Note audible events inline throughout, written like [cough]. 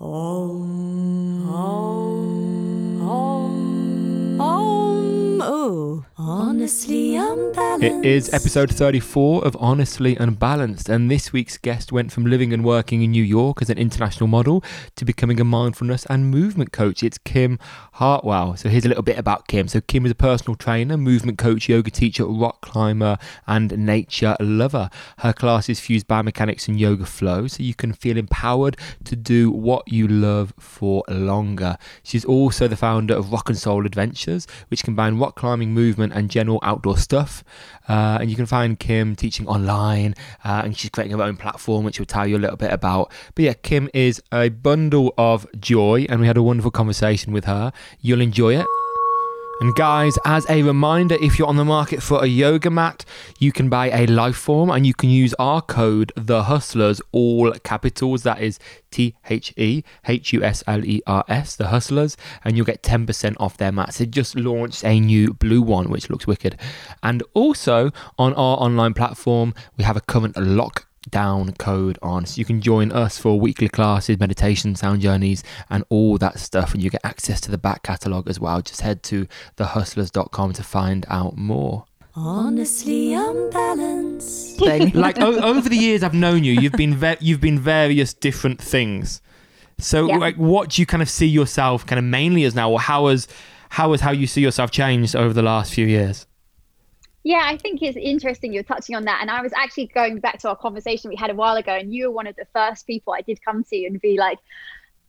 Om, honestly unbalanced. It is episode 34 of Honestly Unbalanced, and this week's guest went from living and working in New York as an international model to becoming a mindfulness and movement coach. It's Kim Hartwell. So, here's a little bit about Kim. So, Kim is a personal trainer, movement coach, yoga teacher, rock climber, and nature lover. Her classes fuse biomechanics and yoga flow so you can feel empowered to do what you love for longer. She's also the founder of Rock and Soul Adventures, which combine rock climbing, movement, and general outdoor stuff. Uh, and you can find Kim teaching online, uh, and she's creating her own platform, which we'll tell you a little bit about. But yeah, Kim is a bundle of joy, and we had a wonderful conversation with her. You'll enjoy it. And guys, as a reminder, if you're on the market for a yoga mat, you can buy a Liforme and you can use our code The Hustlers, all capitals. That is T H E H U S L E R S, The Hustlers, and you'll get 10% off their mats. They just launched a new blue one, which looks wicked. And also on our online platform, we have a current lock down code on. So you can join us for weekly classes meditation sound journeys and all that stuff. And you get access to the back catalogue as well. Just head to thehustlers.com to find out more. Honestly unbalanced. [laughs] like o- over the years i've known you you've been ve- you've been various different things. So Yeah. like what do you kind of see yourself kind of mainly as now? Or how has how has how you see yourself changed over the last few years Yeah, I think it's interesting you're touching on that. And I was actually going back to our conversation we had a while ago, and you were one of the first people I did come to and be like,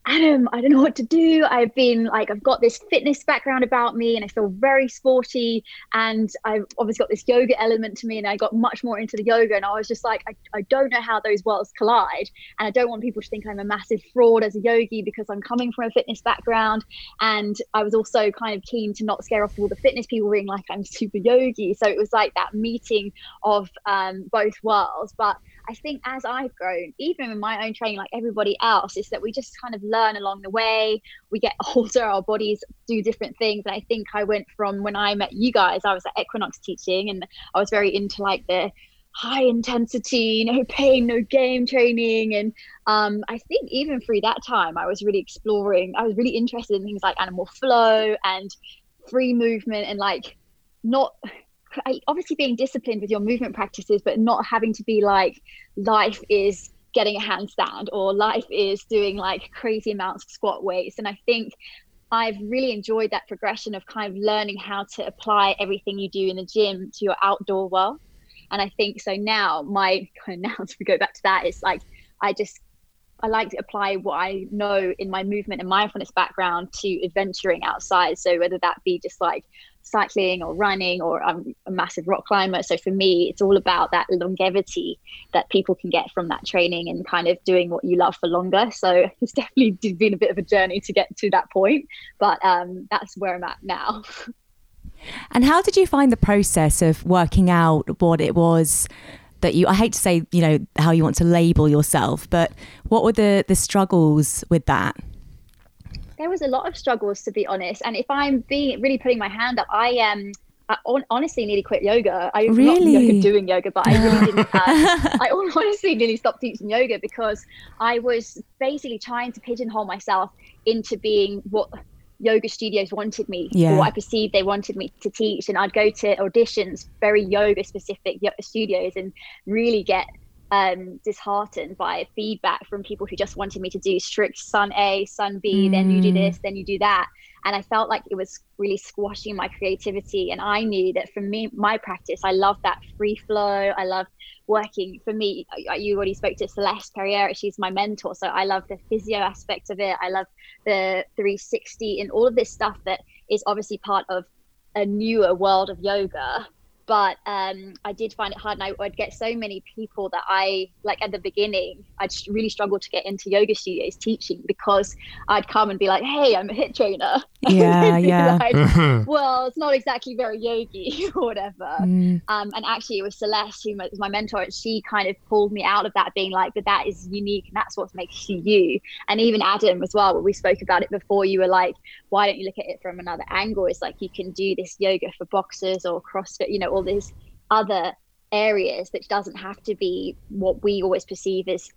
Adam, I don't know what to do. I've been like, I've got this fitness background about me and I feel very sporty. And I've obviously got this yoga element to me. And I got much more into the yoga. And I was just like, I, I don't know how those worlds collide. And I don't want people to think I'm a massive fraud as a yogi because I'm coming from a fitness background. And I was also kind of keen to not scare off all the fitness people being like, I'm super yogi. So it was like that meeting of um, both worlds. But I think as I've grown, even in my own training, like everybody else, is that we just kind of learn along the way. We get [laughs] older, our bodies do different things. And I think I went from when I met you guys, I was at Equinox teaching and I was very into like the high intensity, no pain, no game training. And um, I think even through that time, I was really exploring, I was really interested in things like animal flow and free movement and like not obviously being disciplined with your movement practices, but not having to be like life is getting a handstand or life is doing like crazy amounts of squat weights. And I think I've really enjoyed that progression of kind of learning how to apply everything you do in the gym to your outdoor world. And I think so now, my [laughs] now to go back to that is like I just I like to apply what I know in my movement and mindfulness background to adventuring outside. So whether that be just like cycling or running or I'm a massive rock climber. So for me, it's all about that longevity that people can get from that training and kind of doing what you love for longer. So it's definitely been a bit of a journey to get to that point, but um, that's where I'm at now. [laughs] And how did you find the process of working out what it was that you I hate to say, you know, how you want to label yourself, but what were the the struggles with that? There was a lot of struggles to be honest and if i'm being really putting my hand up i um I hon- honestly nearly quit yoga i not Really? yoga doing yoga but i really didn't [laughs] uh, i honestly nearly stopped teaching yoga because i was basically trying to pigeonhole myself into being what yoga studios wanted me Yeah. or what i perceived they wanted me to teach and i'd go to auditions very yoga specific studios and really get um, disheartened by feedback from people who just wanted me to do strict sun A, sun B, then you do Mm. this, then you do that. And I felt like it was really squashing my creativity. And I knew that for me, my practice, I love that free flow. I love working. For me, you already spoke to Celeste Pereira. She's my mentor. So I love the physio aspect of it. I love the 360 and all of this stuff that is obviously part of a newer world of yoga but um, I did find it hard, and I would get so many people that I like at the beginning. I just really struggled to get into yoga studios teaching because I'd come and be like, "Hey, I'm a HIIT trainer." [laughs] Yeah, yeah. like, [laughs] well, it's not exactly very yogi [laughs] or whatever. Mm. Um, and actually, it was Celeste who was my mentor, and she kind of pulled me out of that, being like, "But that is unique, and that's what makes you you." And even Adam as well, when we spoke about it before, you were like, "Why don't you look at it from another angle?" It's like you can do this yoga for boxers or CrossFit, you know, all these other areas that doesn't have to be what we always perceive as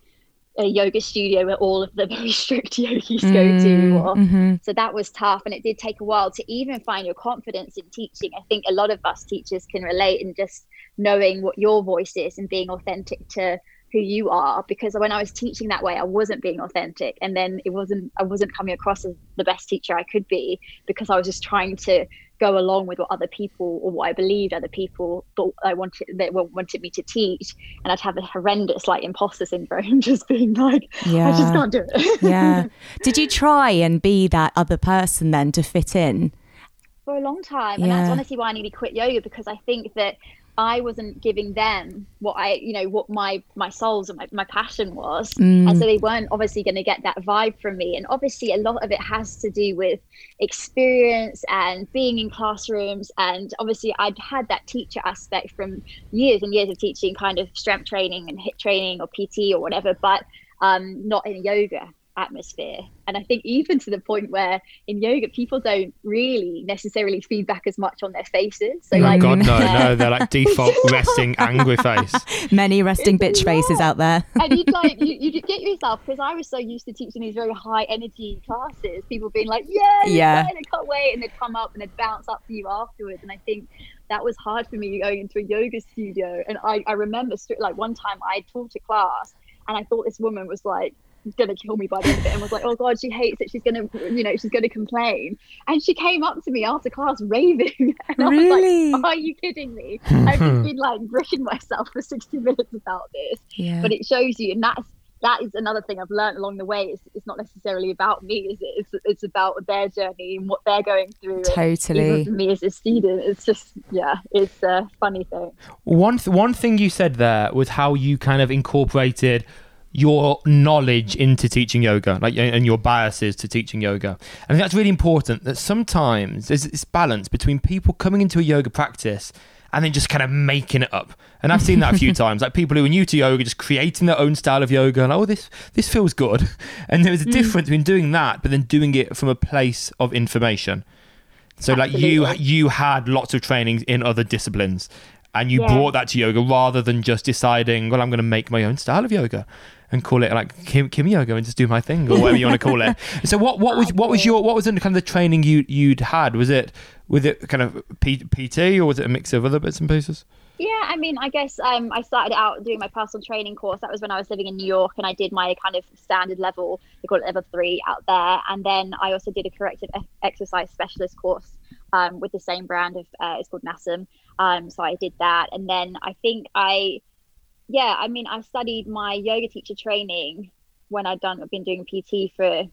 a yoga studio where all of the [laughs] very strict yogis go to. Or, mhm. so that was tough. And it did take a while to even find your confidence in teaching. I think a lot of us teachers can relate in just knowing what your voice is and being authentic to who you are because when i was teaching that way i wasn't being authentic and then it wasn't i wasn't coming across as the best teacher i could be because i was just trying to go along with what other people or what i believed other people thought i wanted they wanted me to teach and i'd have a horrendous like imposter syndrome [laughs] just being like yeah. i just can't do it [laughs] yeah. [laughs] Did you try and be that other person then to fit in? for a long time and that's Yeah. honestly why i nearly quit yoga because i think that i wasn't giving them what i you know what my my soul's and my, my passion was. Mm. and so they weren't obviously going to get that vibe from me. And obviously a lot of it has to do with experience and being in classrooms. And obviously i'd had that teacher aspect from years and years of teaching kind of strength training and HIIT training or pt or whatever but um, not in yoga atmosphere and i think even to the point where in yoga people don't really necessarily feedback as much on their faces so oh like God, no, [laughs] no! They're like default [laughs] resting angry face. Many resting bitch a faces out there. and you'd [laughs] like you, you get yourself because I was so used to teaching these very high energy classes. People being like, "Yeah, Yeah. yeah," I can't wait, and they'd come up and they'd bounce up to you afterwards. And I think that was hard for me going into a yoga studio. And I, I remember like one time I taught a class, and I thought this woman was like gonna kill me by the end of it and was like oh god she hates it she's gonna you know she's gonna complain and she came up to me after class raving [laughs] and i Really? was like are you kidding me i've just [laughs] been like bricking myself for 60 minutes about this Yeah. but it shows you and that's that is another thing I've learned along the way. It's, it's not necessarily about me, is it? It's, it's about their journey and what they're going through. And Even Totally. for me as a student, it's just yeah, it's a funny thing. One th- one thing you said there was how you kind of incorporated your knowledge into teaching yoga, like and your biases to teaching yoga. And I think that's really important. That sometimes there's this balance between people coming into a yoga practice and then just kind of making it up. And I've seen that a few [laughs] times, like people who are new to yoga just creating their own style of yoga, and oh, this this feels good. [laughs] And there's a mm. difference between doing that, but then doing it from a place of information. So like you you had lots of trainings in other disciplines and you Yeah. brought that to yoga rather than just deciding, well, I'm going to make my own style of yoga and call it like Kim, Kim yoga and just do my thing or whatever you want to call it. [laughs] So what what was what was your what was the kind of the training you you'd had? Was it was it kind of P, PT or was it a mix of other bits and pieces? Yeah, I mean, I guess um, I started out doing my personal training course. That was when I was living in New York, and I did my kind of standard level, they call it level three out there. And then I also did a corrective exercise specialist course um, with the same brand of, uh, it's called NASM. Um, so I did that. And then I think I, yeah, I mean, I studied my yoga teacher training when I'd done, I've been doing PT for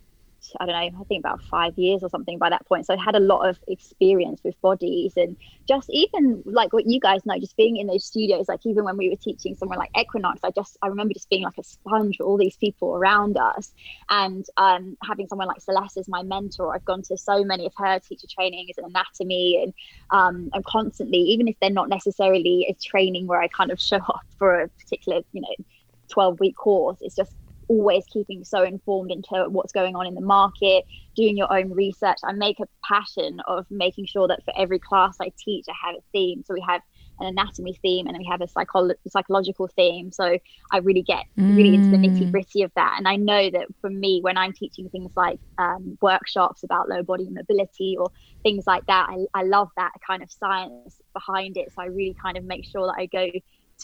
I don't know, I think about five years or something by that point. So I had a lot of experience with bodies and just even like what you guys know, just being in those studios, like even when we were teaching somewhere like Equinox, I just I remember just being like a sponge for all these people around us. And um, having someone like Celeste as my mentor, I've gone to so many of her teacher trainings and anatomy and um, I'm constantly, even if they're not necessarily a training where I kind of show [laughs] up for a particular, you know, 12 week course, it's just always keeping so informed into what's going on in the market, doing your own research. I make a passion of making sure that for every class I teach, I have a theme. So we have an anatomy theme and then we have a psycholo- psychological theme. So I really get really into the Mm. nitty gritty of that. And I know that for me, when I'm teaching things like um, workshops about low body mobility or things like that, I, I love that kind of science behind it. So I really kind of make sure that I go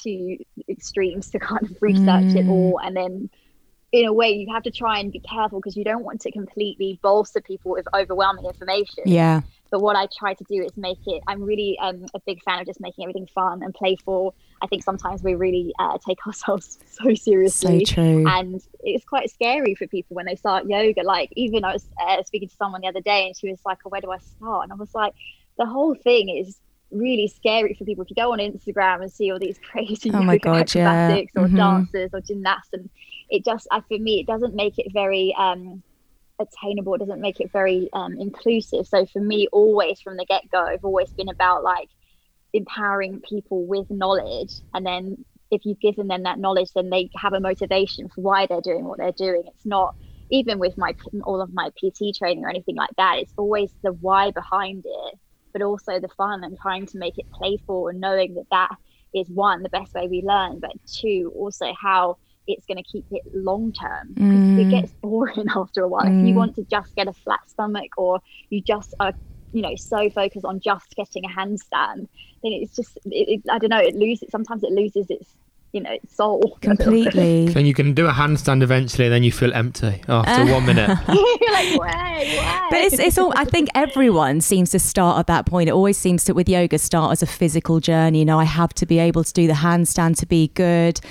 to extremes to kind of research it Mm. all and then in a way you have to try and be careful because you don't want to completely bolster people with overwhelming information Yeah. but what i try to do is make it i'm really um, a big fan of just making everything fun and playful i think sometimes we really uh, take [laughs] ourselves so seriously So true. and it's quite scary for people when they start yoga like even i was uh, speaking to someone the other day and she was like oh, where do i start and i was like the whole thing is really scary for people if you go on instagram and see all these [laughs] crazy Oh my God, yeah. acrobatics or Mhm. dancers or gymnasts and it just uh, for me it doesn't make it very um attainable. It doesn't make it very um, inclusive. So for me always from the get-go i've always been about like empowering people with knowledge. And then if you've given them that knowledge then they have a motivation for why they're doing what they're doing. It's not even with my all of my pt training or anything like that it's always the why behind it but also the fun and trying to make it playful and knowing that that is one the best way we learn but two also how it's going to keep it long term because it mm. gets boring [laughs] after a while. If you mm. want to just get a flat stomach or you just are, you know, so focused on just getting a handstand, then it's just, it, it, I don't know, it loses, sometimes it loses its, you know, its soul. a little bit. Completely. [laughs] Then you can do a handstand eventually, and then you feel empty after one [laughs] minute. You're like, why, why? But it's, it's all, I think everyone seems to start at that point. It always seems to, with yoga, start as a physical journey. You know, I have to be able to do the handstand to be good.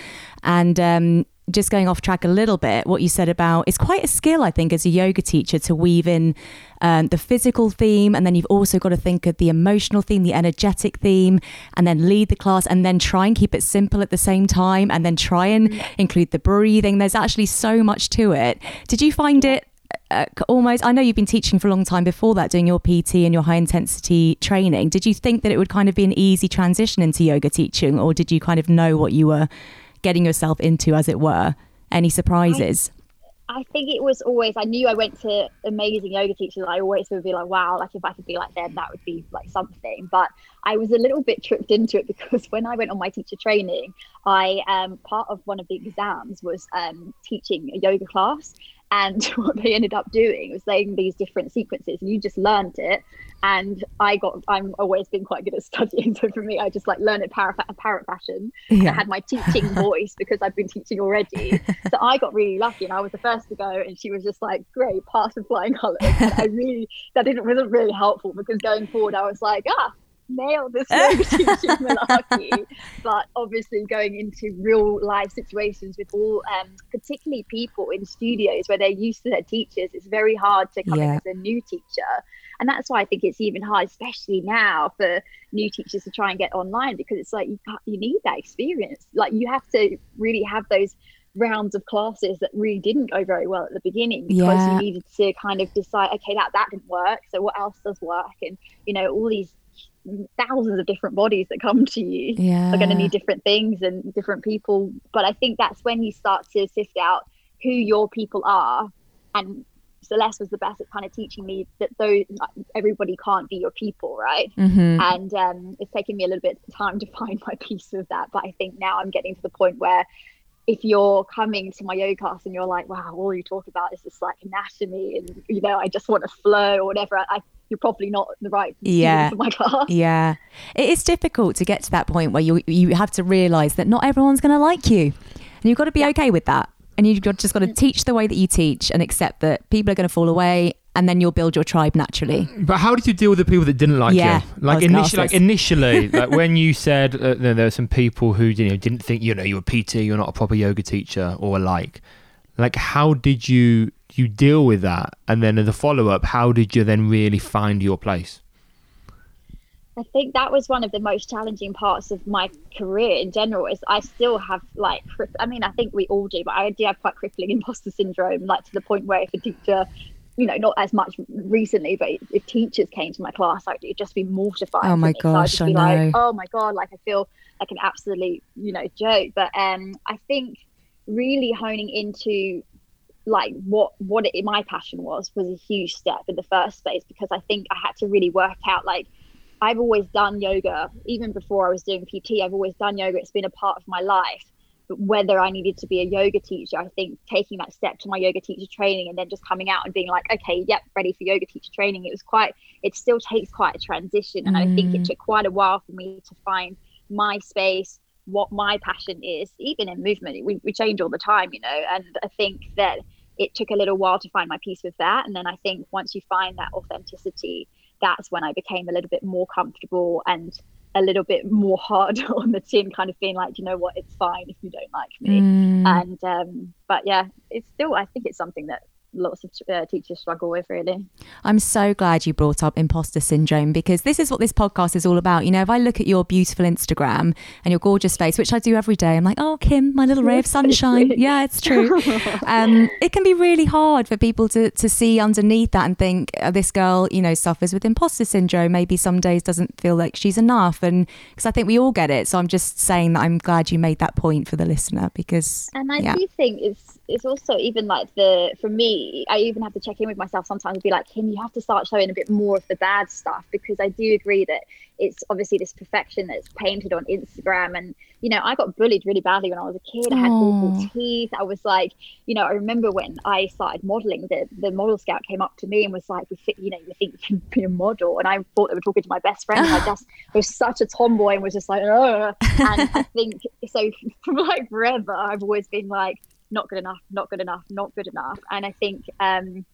And um, just going off track a little bit, what you said about it's quite a skill, I think, as a yoga teacher to weave in um, the physical theme. And then you've also got to think of the emotional theme, the energetic theme, and then lead the class and then try and keep it simple at the same time. And then try and include the breathing. There's actually so much to it. Did you find it? uh, almost i know you've been teaching for a long time before that doing your pt and your high intensity training did you think that it would kind of be an easy transition into yoga teaching or did you kind of know what you were getting yourself into as it were any surprises I think it was always I knew I went to amazing yoga teachers. I always would be like, wow, like if I could be like them, that would be like something. But I was a little bit tripped into it because [laughs] when I went on my teacher training, I um part of one of the exams was um teaching a yoga class. And [laughs] what they ended up doing was saying these different sequences, and you just learned it. And I got, I'm always been quite good at [laughs] studying. So for me, I just like learn it parrot, parrot fashion. Yeah. I had my teaching [laughs] voice because I've been teaching already. So I got really lucky and I was the first to go. And she was just like, great, pass with flying colours. And I really, that didn't, wasn't really helpful because going forward, I was like, ah, nailed this [laughs] teaching malarkey. But obviously, going into real life situations with all, um, particularly people in studios where they're used to their teachers, it's very hard to come Yeah. in as a new teacher. And that's why I think it's even hard, especially now, for new teachers to try and get online because it's like you you need that experience. Like you have to really have those rounds of classes that really didn't go very well at the beginning because Yeah. you needed to kind of decide, okay, that that didn't work. So what else does work? And you know, all these thousands of different bodies that come to you yeah are going to need different things and different people. But I think that's when you start to sift out who your people are. And Celeste was the best at kind of teaching me that though everybody can't be your people, right? Mhm. And um, it's taken me a little bit of time to [laughs] find my piece of that. But I think now I'm getting to the point where if you're coming to my yoga class and you're like, wow, all you talk about is this like anatomy and, you know, I just want to flow or whatever, I, you're probably not the right Yeah. [laughs] for my class. Yeah, it is difficult to get to that point where you you have to realise that not everyone's going to like you, and you've got to be okay with that. And you've got, just got to teach the way that you teach and accept that people are going to fall away, and then you'll build your tribe naturally. But how did you deal with the people that didn't like Yeah, you? Like was initially, like [laughs] initially, like when you said uh, there there were some people who you know didn't think you know you were PT, you're not a proper yoga teacher, or like, like how did you you deal with that? And then in the follow up, how did you then really find your place? I think that was one of the most challenging parts of my career in general. Is I still have like, I mean, I think we all do, but I do have quite crippling imposter syndrome, like to the point where if a teacher, you know, not as much recently, but if teachers came to my class, like it'd just be mortified. Oh my me. So I'd gosh, just I be know. like, oh my god, like I feel like an absolute, you know, joke. But um, I think really honing into like what what it, my passion was was a huge step in the first place because I think I had to really work out like I've always done yoga. Even before I was doing PT I've always done yoga. It's been a part of my life. But whether I needed to be a yoga teacher I think taking that step to my yoga teacher training and then just coming out and being like okay yep ready for yoga teacher training. It was quite it still takes quite a transition. And I think it mm. took quite a while for me to find my space what my passion is even in movement. We, we change all the time you know? And I think that it took a little while to find my peace with that. And then I think once you find that authenticity, that's when I became a little bit more comfortable and a little bit more hard [laughs] on the tin, kind of being like, you know what, it's fine if you don't like me. Mm. And um, but yeah, it's still I think it's something that lots of uh, teachers struggle with really. I'm so glad you brought up imposter syndrome because this is what this podcast is all about. You know, if I look at your beautiful Instagram and your gorgeous face, which I do every day, I'm like, oh, Kim, my little ray of sunshine. Yeah, it's true. [laughs] Um, it can be really hard for people to, to see underneath that and think oh, this girl, you know, suffers with imposter syndrome. Maybe some days doesn't feel like she's enough. And because I think we all get it. So I'm just saying that I'm glad you made that point for the listener because, And I yeah. do think it's it's also even like the for me i even have to check in with myself sometimes and be like kim you have to start showing a bit more of the bad stuff? Because i do agree that it's obviously this perfection that's painted on instagram. And you know i got bullied really badly when i was a kid. I had awful teeth. I was like you know i remember when i started modeling the the model scout came up to me and was like we think you know you think you can be a model. And i thought they were talking to my best friend. And i [laughs] just was such a tomboy and was just like Ugh. and i [laughs] think so [laughs] from like forever i've always been like not good enough, not good enough, not good enough. And I think, um,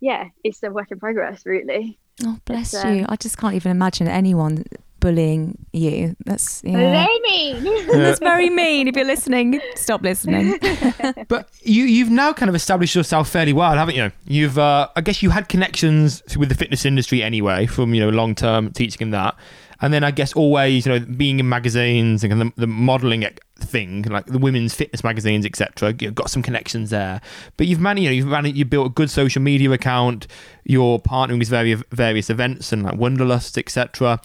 yeah, it's a work in progress, really. Oh, bless It's, you. um, I just can't even imagine anyone bullying you. That's yeah. Very mean. [laughs] That's very mean. If you're listening, stop listening. [laughs] But you, you've now kind of established yourself fairly well, haven't you? You've, uh, I guess, you had connections with the fitness industry anyway, from you know long term teaching in that, and then I guess always you know being in magazines and the, the modelling thing, like the women's fitness magazines, etc. You've got some connections there, but you've managed, you know, you've managed, you built a good social media account. You're partnering with various various events and like Wanderlust, etc.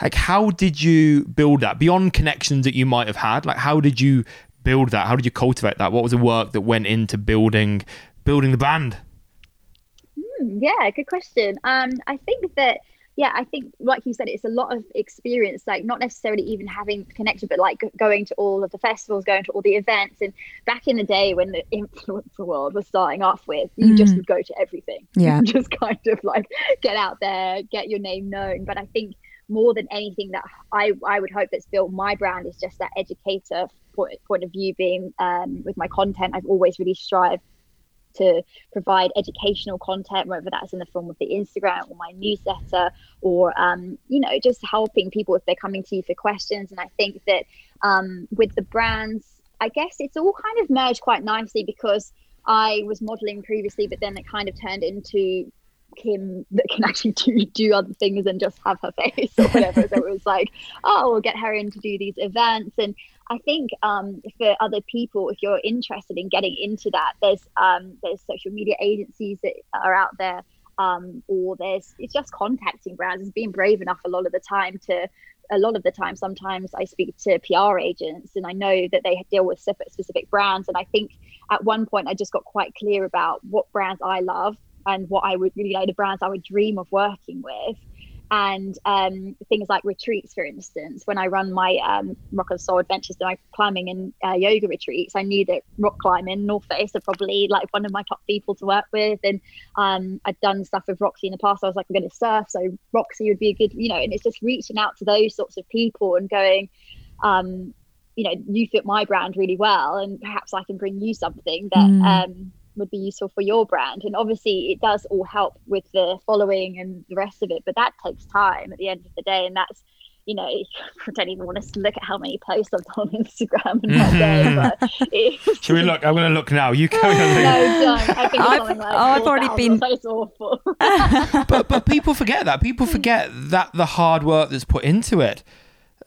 Like, how did you build that beyond connections that you might have had? Like, how did you build that? How did you cultivate that? What was the work that went into building building the brand? yeah, good question. Um, I think that yeah, I think like you said, it's a lot of experience. Like not necessarily even having connection, but like going to all of the festivals, going to all the events. And back in the day when the [laughs] influencer world was starting off with, you just Mm. would go to everything. [laughs] Yeah. just kind of like get out there, get your name known. But I think more than anything that I, I would hope that's built my brand is just that educator point, point of view being um, with my content. I've always really strived to provide educational content, whether that's in the form of the Instagram or my newsletter, or um, you know, just helping people if they're coming to you for questions. And I think that um, with the brands, I guess it's all kind of merged quite nicely because I was modeling previously, but then it kind of turned into Kim that can actually do do other things and just have her face or whatever. so it was like, oh, we'll get her in to do these events. And I think um, for other people, if you're interested in getting into that, there's um, there's social media agencies that are out there, um, or there's it's just contacting brands. It's being brave enough a lot of the time to. A lot of the time, sometimes I speak to PR agents, and I know that they deal with specific brands. And I think at one point, I just got quite clear about what brands I love and what I would really like the brands I would dream of working with. And um, things like retreats, for instance, when I run my um, Rock of Soul Adventures, my climbing and uh, yoga retreats, I knew that rock climbing, North Face are probably like one of my top people to work with. And um, I'd done stuff with Roxy in the past. I was like, we're going to surf, so Roxy would be a good, you know. And it's just reaching out to those sorts of people and going, um, you know, you fit my brand really well, and perhaps I can bring you something that Mm. Would be useful for your brand. And obviously, it does all help with the following and the rest of it, but that takes time at the end of the day. And that's, you know, [laughs] I don't even want to look at how many posts I've done on Instagram in my day. Mm-hmm. But [laughs] [laughs] Should we look? I'm going to look now. You carry no, on. don't. I think it's I've- like oh, I've already been- so It's awful. but but people forget that. People forget that the hard work that's put into it.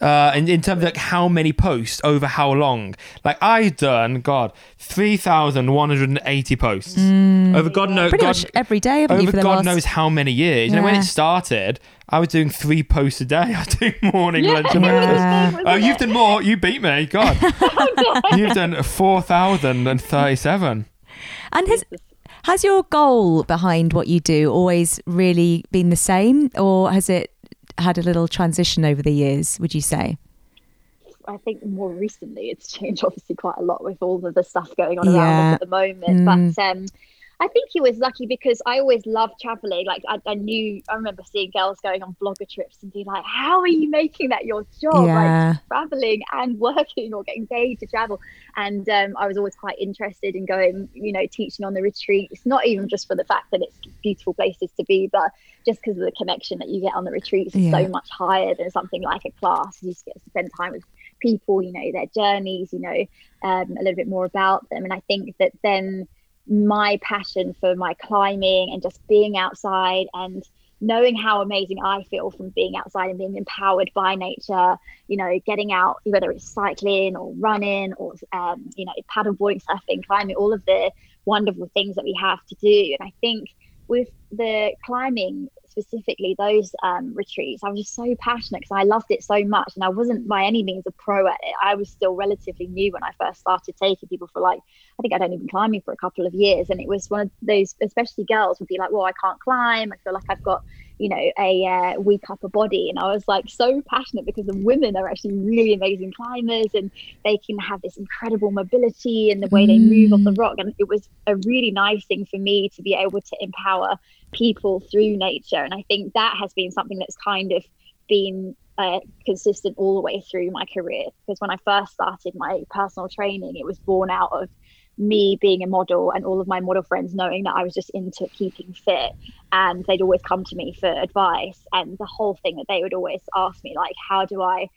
Uh, in, in terms of like how many posts over how long. Like I've done, God, three thousand one hundred and eighty posts over God knows, Pretty God, much every day, over God last... knows how many years. You know, when it started, I was doing three posts a day. [laughs] I was doing morning, Yeah, lunch, and [laughs] breakfast. Yeah. Oh, you've done more. You beat me. God, [laughs] you've done four thousand and thirty-seven. And has, has your goal behind what you do always really been the same, or has it had a little transition over the years, would you say? I think more recently it's changed obviously quite a lot with all of the stuff going on around us at the moment. Mm. But um, I think he was lucky because I always loved traveling. Like I, I knew, I remember seeing girls going on blogger trips and being like, "How are you making that your job? Yeah. Like traveling and [laughs] working or getting paid to travel?" And um, I was always quite interested in going, you know, teaching on the retreats. Not even just for the fact that it's beautiful places to be, but just because of the connection that you get on the retreats is Yeah. so much higher than something like a class. You just get to spend time with people, you know, their journeys, you know, um, a little bit more about them. And I think that then my passion for my climbing and just being outside and knowing how amazing I feel from being outside and being empowered by nature, you know, getting out, whether it's cycling or running or, um, you know, paddleboarding, surfing, climbing, all of the wonderful things that we have to do. And I think with the climbing specifically those um, retreats, I was just so passionate because I loved it so much, and I wasn't by any means a pro at it. I was still relatively new when I first started taking people for like I think I'd only been climbing for a couple of years, and it was one of those, especially girls would be like, "Well, I can't climb. I feel like I've got." You know a uh, weak upper body. And i was like so passionate because the women are actually really amazing climbers and they can have this incredible mobility and the way they move off the Mm. rock. And it was a really nice thing for me to be able to empower people through nature. And i think that has been something that's kind of been uh, consistent all the way through my career. Because when i first started my personal training it was born out of me being a model and all of my model friends knowing that I was just into keeping fit and they'd always come to me for advice and the whole thing that they would always ask me like how do I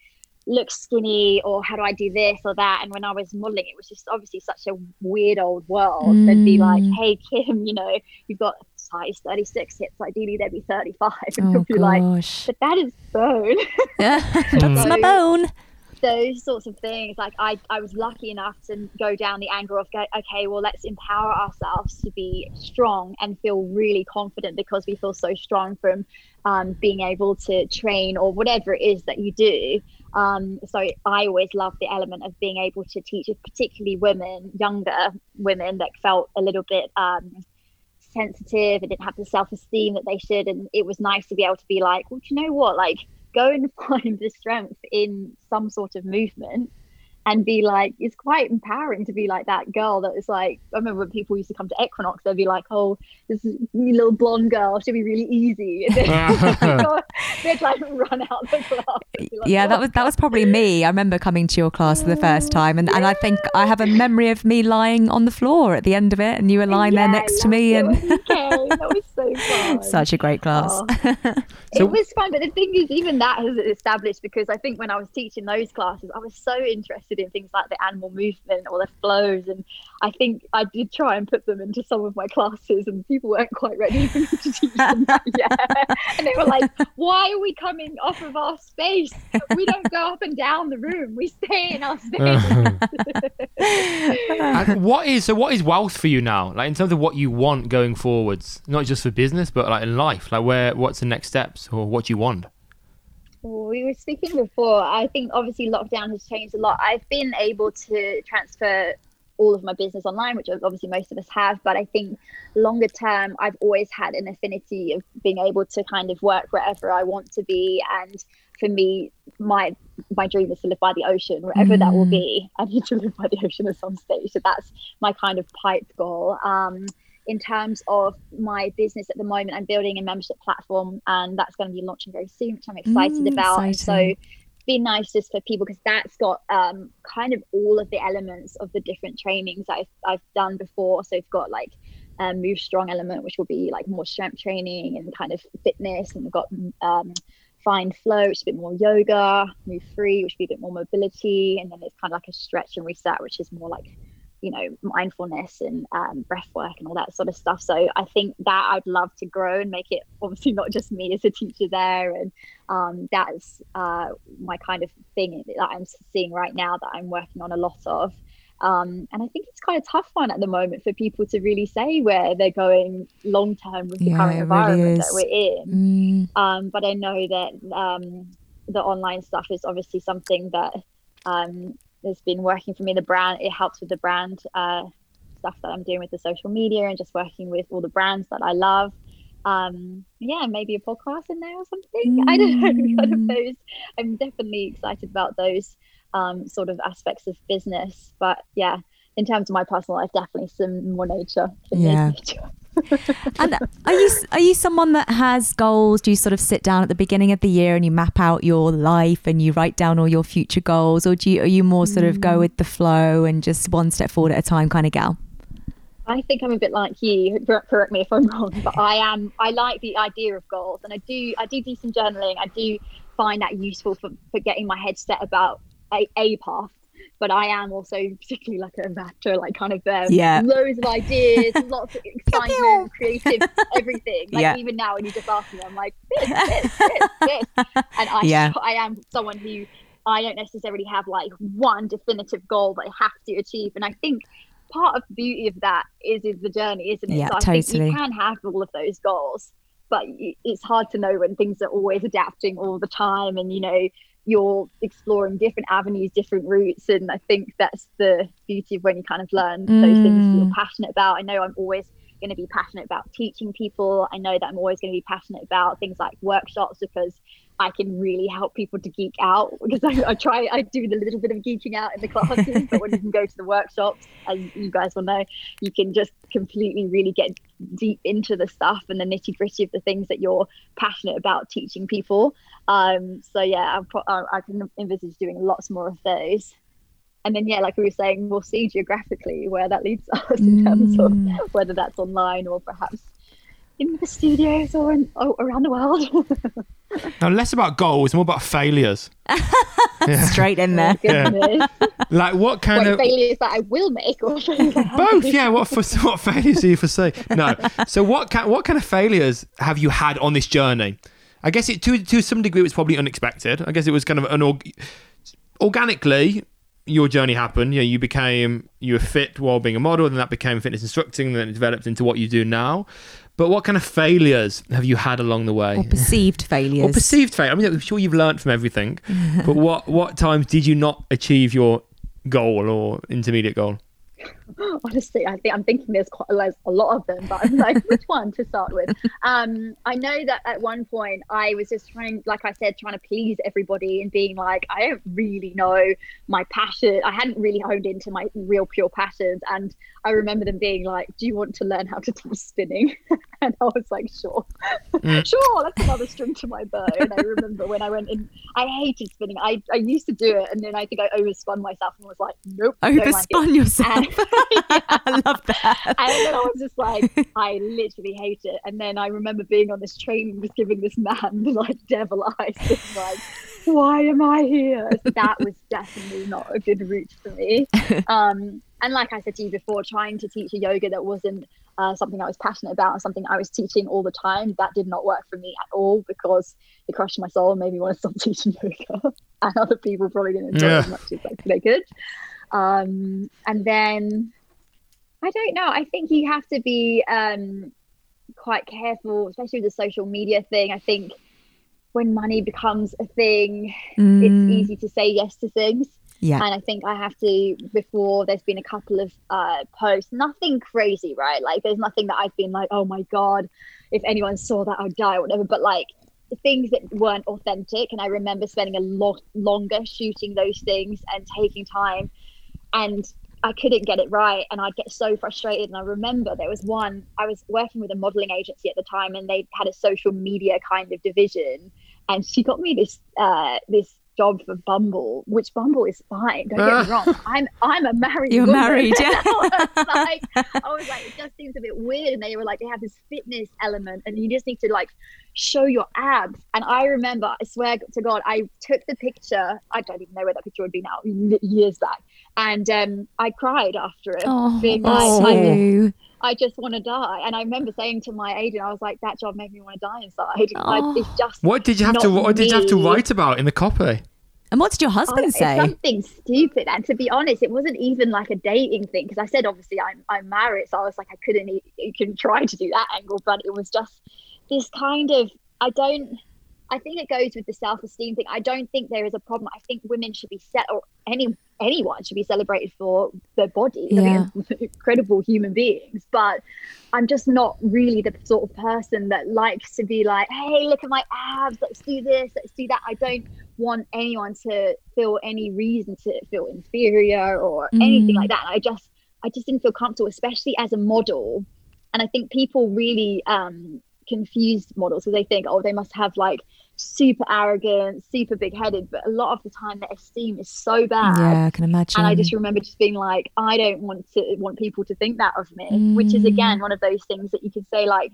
look skinny? Or how do I do this or that? And when I was modeling it was just obviously such a weird old world. They'd be like Mm. hey Kim you know you've got size 36 hips ideally they'd be 35 [laughs] and Oh you'll be like but that is bone. [laughs] [laughs] That's my bone. Those sorts of things like I, I was lucky enough to go down the angle of go, okay well let's empower ourselves to be strong and feel really confident because we feel so strong from um, being able to train or whatever it is that you do. Um, so i always love the element of being able to teach particularly women younger women that felt a little bit um, sensitive and didn't have the self-esteem that they should. And it was nice to be able to be like well do you know what? Like go and [laughs] find the strength in some sort of movement and be like it's quite empowering to be like that girl that is like i remember when people used to come to equinox they'd be like oh this little blonde girl should be really easy [laughs] and then [laughs] [laughs] they'd like run out the class like, yeah, that "Oh, was that was probably me. I remember coming to your class for the first time, and, and I think I have a memory of me lying on the floor at the end of it, and you were lying there next to me, that's and. Okay, that was so fun such a great class. Oh. So- it was fun, but the thing is, even that has established because I think when I was teaching those classes, I was so interested in things like the animal movement or the flows, and I think I did try and put them into some of my classes, and people weren't quite ready for me to teach them [laughs] yet. And they were like, "Why are we coming off of our space? We don't go up and down the room. We stay in our [laughs] space." [laughs] And what is so? What is wealth for you now? Like in terms of what you want going forwards, not just for business, but like in life. Like where? What's the next steps, or what do you want? We were speaking before. I think obviously lockdown has changed a lot. I've been able to transfer all of my business online, which obviously most of us have. But I think longer term, I've always had an affinity of being able to kind of work wherever I want to be. And for me, my my dream is to live by the ocean, wherever that will Mm. be. I need to live by the ocean at some stage. So that's my kind of pipe goal. Um, in terms of my business at the moment, I'm building a membership platform, and that's going to be launching very soon, which I'm excited Mm, about. And so be nice just for people because that's got um, kind of all of the elements of the different trainings I've, I've done before. So it's got like a move strong element, which will be like more strength training and kind of fitness, and we've got um, find flow, which is a bit more yoga, move free, which would be a bit more mobility, and then it's kind of like a stretch and reset, which is more like you know mindfulness and um, breath work and all that sort of stuff. So i think that i'd love to grow and make it obviously not just me as a teacher there. And um, that's uh, my kind of thing that i'm seeing right now that i'm working on a lot of. Um, and i think it's quite a tough one at the moment for people to really say where they're going long term with the Yeah, current it really environment that we're in. Mm, um, but I know that um, the online stuff is obviously something that um, has been working for me. The brand it helps with the brand uh, stuff that I'm doing with the social media and just working with all the brands that I love. Um, yeah, maybe a podcast in there or something. [laughs] I don't know. Kind of Mm. those. I'm definitely excited about those um, sort of aspects of business. But yeah, in terms of my personal life, definitely some more nature. Yeah. nature. [laughs] and are you are you someone that has goals? Do you sort of sit down at the beginning of the year and you map out your life and you write down all your future goals, or do you are you more sort of Mm. go with the flow and just one step forward at a time kind of gal? I think I'm a bit like you. Correct me if I'm wrong, but [laughs] I am. I like the idea of goals, and I do. I do do some journaling. I do find that useful for, for getting my head set about a, a path. But I am also particularly like a vector, like kind of um, Yeah. loads of ideas, [laughs] lots of excitement, creative, [laughs] everything. Like Yeah. even now, when you just ask me, I'm like this, this, [laughs] this, this, and I, Yeah. I am someone who I don't necessarily have like one definitive goal that I have to achieve, and I think part of the beauty of that is is the journey, isn't it? Yeah, so I think totally. you can have all of those goals, but it's hard to know when things are always adapting all the time and you know you're exploring different avenues different routes and i think that's the beauty of when you kind of learn those things you're Mm. passionate about i know i'm always going to be passionate about teaching people i know that i'm always going to be passionate about things like workshops because I can really help people to geek out because I, I try I do the little bit of geeking out in the classes, [laughs] but when you can go to the workshops, as you guys will know, you can just completely really get deep into the stuff and the nitty gritty of the things that you're passionate about teaching people. Um, so yeah, pro- I I can envisage doing lots more of those. And then yeah, like we were saying, we'll see geographically where that leads [laughs] us in terms of whether that's online or perhaps in the studios or in, oh, around the world. [laughs] Now, less about goals, more about failures. [laughs] Straight in there. Oh, goodness. [laughs] Like, what kind Wait, of failures that I will make or failures that I both? Yeah. What for, what failures do you foresee? No. So, what kind what kind of failures have you had on this journey? I guess it to to some degree it was probably unexpected. I guess it was kind of an org- organically your journey happened. You know, you became you were fit while being a model, then that became fitness instructing, then it developed into what you do now. But what kind of failures have you had along the way? Or perceived failures. or perceived failure. I mean, I'm sure you've learned from everything, but [laughs] what what times did you not achieve your goal or intermediate goal? Honestly i think i'm thinking there's quite a, a lot of them but i'm like which [laughs] one to start with? Um i know that at one point i was just trying like i said trying to please everybody and being like i don't really know my passion i hadn't really honed into my real pure passions and i remember them being like do you want to learn how to do spinning? [laughs] And i was like sure. [laughs] Sure that's another string to my bow. And i remember when i went in i hated spinning. I, I used to do it and then i think i overspun myself and was like nope don't like. Overspun yourself. And- [laughs] I love that. [laughs] and then I was just like, I literally hate it. And then I remember being on this train and just giving this man the like devil eyes, just like, why am I here? So that was definitely not a good route for me. [laughs] Um, and like I said to you before, trying to teach a yoga that wasn't uh, something I was passionate about and something I was teaching all the time, that did not work for me at all because it crushed my soul and made me want to stop teaching yoga. and other people probably didn't enjoy it as much as like, they could. Um, and then I don't know. I think you have to be um, quite careful, especially with the social media thing. I think when money becomes a thing, Mm, it's easy to say yes to things. yeah. And I think I have to, before there's been a couple of uh, posts, nothing crazy, right? Like there's nothing that I've been like, oh my God, if anyone saw that, I'd die or whatever. But like things that weren't authentic. And I remember spending a lot longer shooting those things and taking time. And I couldn't get it right. And I'd get so frustrated. And I remember there was one, I was working with a modeling agency at the time and they had a social media kind of division. And she got me this, uh, this job for Bumble, which Bumble is fine. Don't get me wrong. I'm I'm a married. You're woman. married, [laughs] yeah. I was like, [laughs] I was like, it just seems a bit weird. And they were like, they have this fitness element, and you just need to like show your abs. And I remember, I swear to God, I took the picture. I don't even know where that picture would be now, years back. And um, I cried after it, Oh, being like, I, you. I just want to die. And I remember saying to my agent, I was like, that job made me want to die inside. [laughs] I, Oh. it's just What did you have to not What did you have to write about in the copy? And what did your husband it's say? something stupid. And to be honest, it wasn't even like a dating thing because I said obviously I'm I'm married, so I was like I couldn't e- you can try to do that angle, but it was just this kind of I don't. I think it goes with the self-esteem thing. I don't think there is a problem. I think women should be set, or any anyone should be celebrated for their bodies. I Yeah. think [laughs] they're incredible human beings, but I'm just not really the sort of person that likes to be like, "Hey, look at my abs. Let's do this. Let's do that." I don't want anyone to feel any reason to feel inferior or anything Mm. like that. I just, I just didn't feel comfortable, especially as a model. And I think people really um, confuse models because they think, oh, they must have like super arrogant, super big headed, but a lot of the time their esteem is so bad. yeah, I can imagine. And I just remember just being like, I don't want to want people to think that of me, which is Mm. again one of those things that you could say like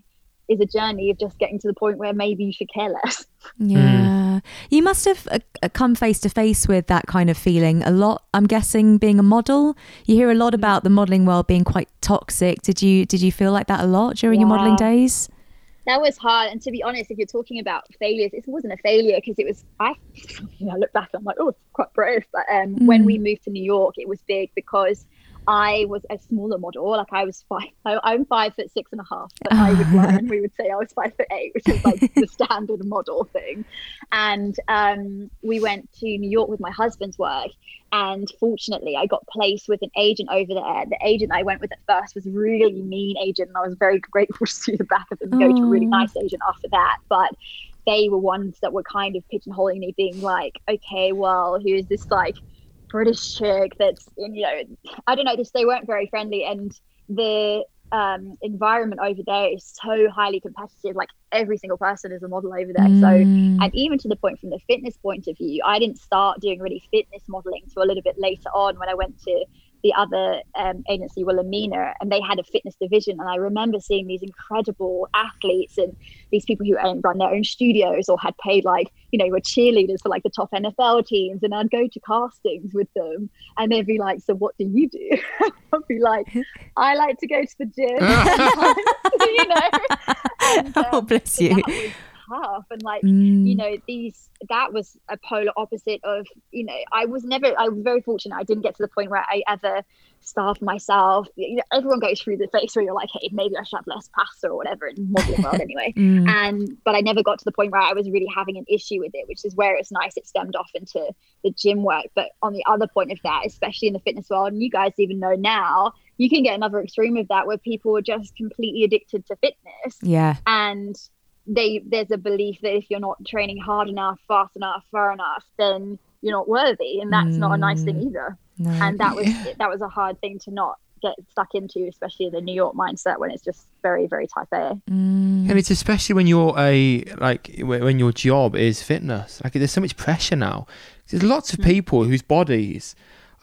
is a journey of just getting to the point where maybe you should care less. [laughs] Yeah. You must have uh, uh, come face to face with that kind of feeling a lot. I'm guessing being a model, you hear a lot about the modeling world being quite toxic. Did you did you feel like that a lot during your modeling days? That was hard. And to be honest, if you're talking about failures, it wasn't a failure because it was, I, you know, I look back I'm like, oh, it's quite brave. But um, when we moved to New York, it was big because I was a smaller model. Like I was five, [laughs] I, I'm five foot six and a half, but I would learn, we would say I was five foot eight, which is like [laughs] the standard model thing. And um, we went to New York with my husband's work. And fortunately, I got placed with an agent over there. The agent I went with at first was really mean agent, and I was very grateful [laughs] to see the back of them go to a really nice agent after that. But they were ones that were kind of pigeonholing me, being like, okay, well, here's this like British chick that's in, you know, I don't know, this they weren't very friendly and the um, environment over there is so highly competitive. Like every single person is a model over there. So, and even to the point from the fitness point of view, I didn't start doing really fitness modeling till a little bit later on when I went to the other um, agency, Wilhelmina, and they had a fitness division. And I remember seeing these incredible athletes and these people who run their own studios or had paid like, you know, were cheerleaders for like the top NFL teams. And I'd go to castings with them and they'd be like, So what do you do? [laughs] I'd be like, I like to go to the gym. [laughs] [laughs] you know? And, oh, bless you. that And like, Mm. you know these that was a polar opposite of you know i was never i was very fortunate i didn't get to the point where i ever starved myself you know everyone goes through the phase where you're like hey maybe i should have less pasta or whatever in modeling world [laughs] anyway Mm. and but i never got to the point where i was really having an issue with it which is where it's nice it stemmed off into the gym work but on the other point of that especially in the fitness world and you guys even know now you can get another extreme of that where people are just completely addicted to fitness Yeah. and they there's a belief that if you're not training hard enough fast enough far enough then you're not worthy and that's not a nice thing mm. either No. and that was that was a hard thing to not get stuck into especially in the new york mindset when it's just very very type a mm. And it's especially when you're a like when when your job is fitness. Like there's so much pressure now. There's lots of mm. people whose bodies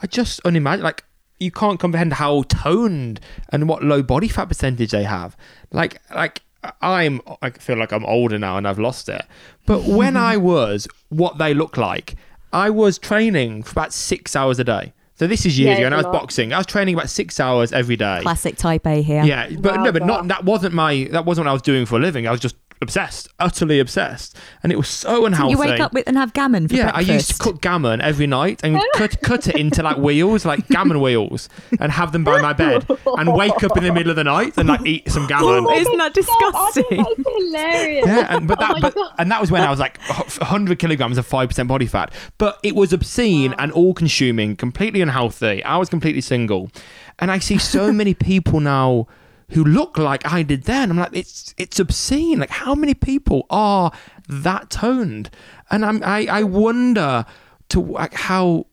are just unimaginable. Like you can't comprehend how toned and what low body fat percentage they have. Like like I'm I feel like I'm older now and I've lost it. But when I [laughs] was what they look like, I was training for about six hours a day. So this is years Yeah, ago, and I was lot. boxing. I was training about six hours every day. Classic type A here. Yeah, but Wow, no, but not that wasn't my that wasn't what I was doing for a living. I was just obsessed, utterly obsessed, and it was so unhealthy. You wake up with and have gammon for yeah, breakfast. I used to cook gammon every night and [laughs] cut cut it into like wheels, like gammon wheels, and have them by my bed, and wake up in the middle of the night and like eat some gammon. Oh Isn't that disgusting? that's hilarious Yeah, and but Oh that my but and that was when I was like 100 kilograms of five percent body fat. But it was obscene and all consuming, completely unhealthy. I was completely single, and I see so [laughs] many people now who look like I did then. I'm like, it's it's obscene. Like, how many people are that toned? And I'm I I wonder to like how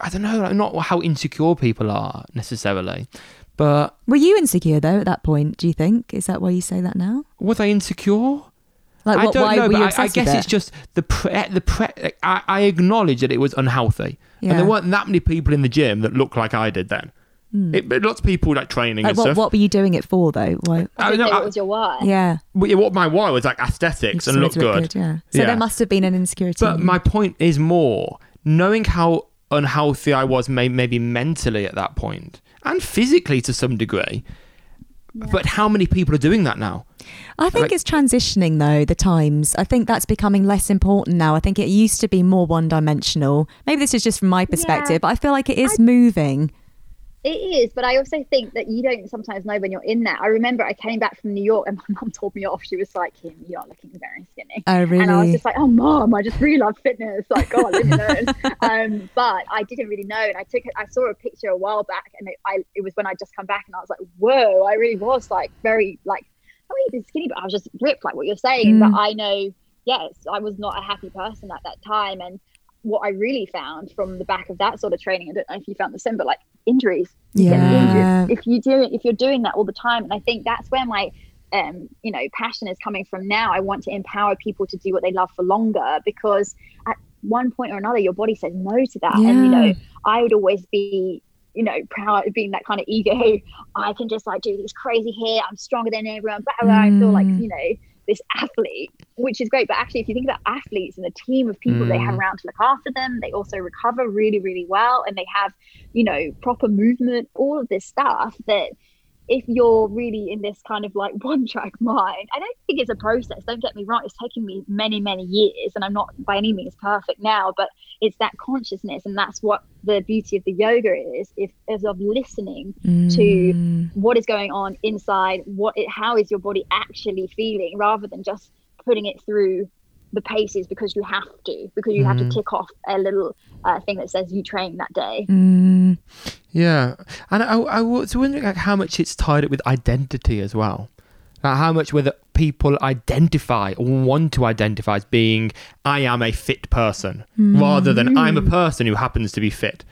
I don't know, like not how insecure people are necessarily, but Were you insecure though at that point? Do you think is that why you say that now? was I insecure? Like, I what, don't why know, were but you I, I guess it's just the pre, the pre. I, I acknowledge that it was unhealthy, and there weren't that many people in the gym that looked like I did then. Hmm. It, but lots of people like training. Like, and what, stuff. what were you doing it for though? Why? I I know, what was your why Yeah, But yeah, what my why was like aesthetics and wanted look to good. Yeah. So Yeah. there must have been an insecurity. But in my point is more knowing how unhealthy I was, may, maybe mentally at that point, and physically to some degree. But how many people are doing that now? I think Like- it's transitioning though, the times. I think that's becoming less important now. I think it used to be more one dimensional. Maybe this is just from my perspective, but I feel like it is moving. It is, but I also think that you don't sometimes know when you're in that. I remember I came back from New York and [laughs] my mum told me off. She was like, Kim, you're looking very skinny. Oh, And I was just like, oh, mom, I just really love fitness. Like, God, leave me alone. um, but I didn't really know. And I took, I saw a picture a while back and it, I, it was when I just come back and I was like, whoa, I really was like very, like, not even skinny, but I was just ripped, like what you're saying. Mm. But I know, yes, I was not a happy person at that time. And what I really found from the back of that sort of training, I don't know if you found the same, but like injuries. Yeah. injured if you do it, if you're doing that all the time. And I think that's where my um, you know, passion is coming from now. I want to empower people to do what they love for longer because at one point or another, your body says no to that. Yeah. And you know, I would always be, you know, proud of being that kind of ego. [laughs] I can just like do this crazy here. I'm stronger than everyone. Blah, blah. I feel like Mm. you know this athlete, which is great. But actually, if you think about athletes and the team of people they have Mm. around to look after them, they also recover really, really well, and they have, you know, proper movement, all of this stuff that if you're really in this kind of like [laughs] one track mind, I don't think it's a process. Don't get me wrong. It's taken me many, many years and I'm not by any means perfect now, but it's that consciousness. And that's what the beauty of the yoga is, if, is of listening to Mm. what is going on inside, what it, how is your body actually feeling rather than just putting it through the paces because you have to, because you have to tick off a little uh, thing that says you train that day. Mm. Yeah, and I, I was wondering like how much it's tied up with identity as well. Like how much whether people identify or want to identify as being I am a fit person rather than I'm a hmm. person who happens to be fit.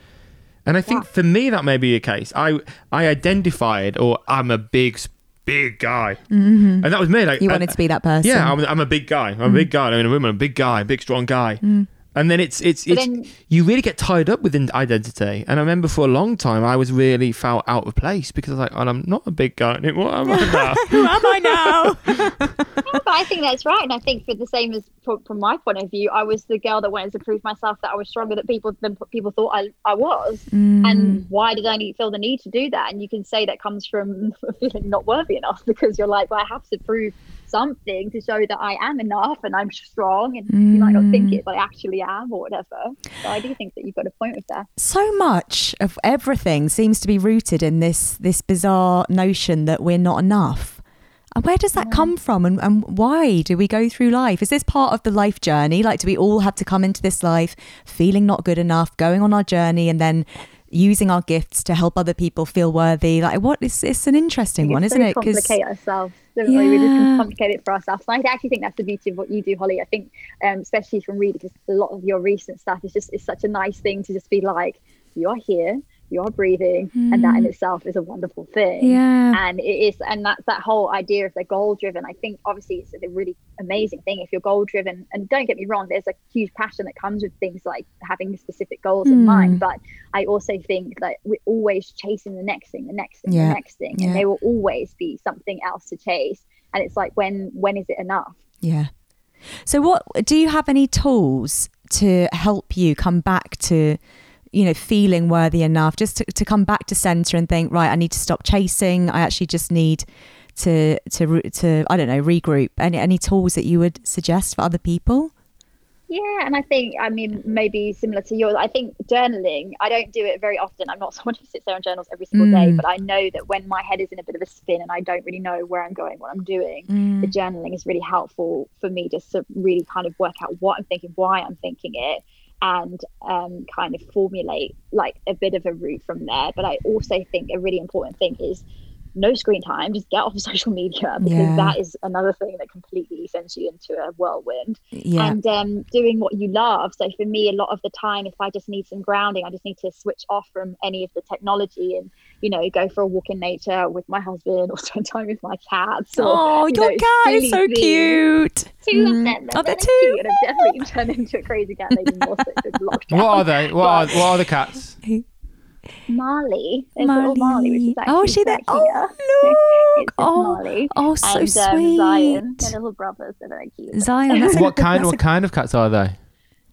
And I think Yeah. for me that may be a case. I I identified or I'm a big big guy, mm-hmm. and that was me. Like You I- wanted to be that person. yeah, I'm, I'm a big guy. I'm a mm. big guy. I'm a woman. I'm a big guy, big strong guy. Mm. And then it's it's But it's then- you really get tied up within identity. And I remember for a long time I was really felt out of place because I was like, oh, I'm not a big guy anymore. Am I now? [laughs] Who am I now? Yeah, [laughs] but I think that's right, and I think for the same as from, from my point of view, I was the girl that wanted to prove myself that I was stronger than people than people thought I, I was. Mm. And why did I need, feel the need to do that? And you can say that comes from [laughs] feeling not worthy enough because you're like, well, I have to prove something to show that I am enough and I'm strong. And you might not think mm. it, but I actually am, or whatever. So I do think that you've got a point with that. so much of everything seems to be rooted in this this bizarre notion that we're not enough. And where does that come from and, and why do we go through life? Is this part of the life journey? Like, do we all have to come into this life feeling not good enough, going on our journey, and then using our gifts to help other people feel worthy? Like, what is it's an interesting one, isn't so it? 'Cause- complicate ourselves. Don't we? We just Yeah. complicate it for ourselves. And I actually think that's the beauty of what you do, Holly. I think, um, especially from reading, because a lot of your recent stuff is just it's such a nice thing to just be like, you are here, you are breathing, and that in itself is a wonderful thing. Mm. Yeah. And it is, and that's that whole idea of the goal driven. I think obviously it's a really amazing thing if you're goal driven. And don't get me wrong, there's a huge passion that comes with things like having specific goals in Hmm. mind. But I also think that we're always chasing the next thing, the next thing, Yeah. the next thing, Yeah. and there will always be something else to chase. And it's like when when is it enough? Yeah. So what do you have any tools to help you come back to you know feeling worthy enough just to, to come back to center and think right I need to stop chasing I actually just need to to to I don't know regroup any any tools that you would suggest for other people Yeah, and I think I mean maybe similar to yours. I think journaling. I don't do it very often. I'm not [laughs] someone who sits there and journals every single day, Mm. but I know that when my head is in a bit of a spin and I don't really know where I'm going, what I'm doing, Mm. the journaling is really helpful for me just to really kind of work out what I'm thinking, why I'm thinking it, and um, kind of formulate like a bit of a route from there. But I also think a really important thing is no screen time. Just get off of [laughs] social media because Yeah. that is another thing that completely sends you into a whirlwind yeah and um, doing what you love. So for me, a lot of the time, if I just need some grounding, I just need to switch off from any of the technology and you know go for a walk in nature with my husband [laughs] or spend time with my cats. Or, oh you your know, cat is so things. cute Two Mm. of them. oh they're very two cute, and I've definitely [laughs] turned into a crazy cat lady more so with lockdown. What are they? What are, what are the cats? [laughs] Marley. There's little Marley, which is actually Oh, is she there? Oh, look. just Oh, Marley. oh, so and, Um, sweet. Zion, they're little brothers. They're very cute. Zion What kind? What kind of cats are they?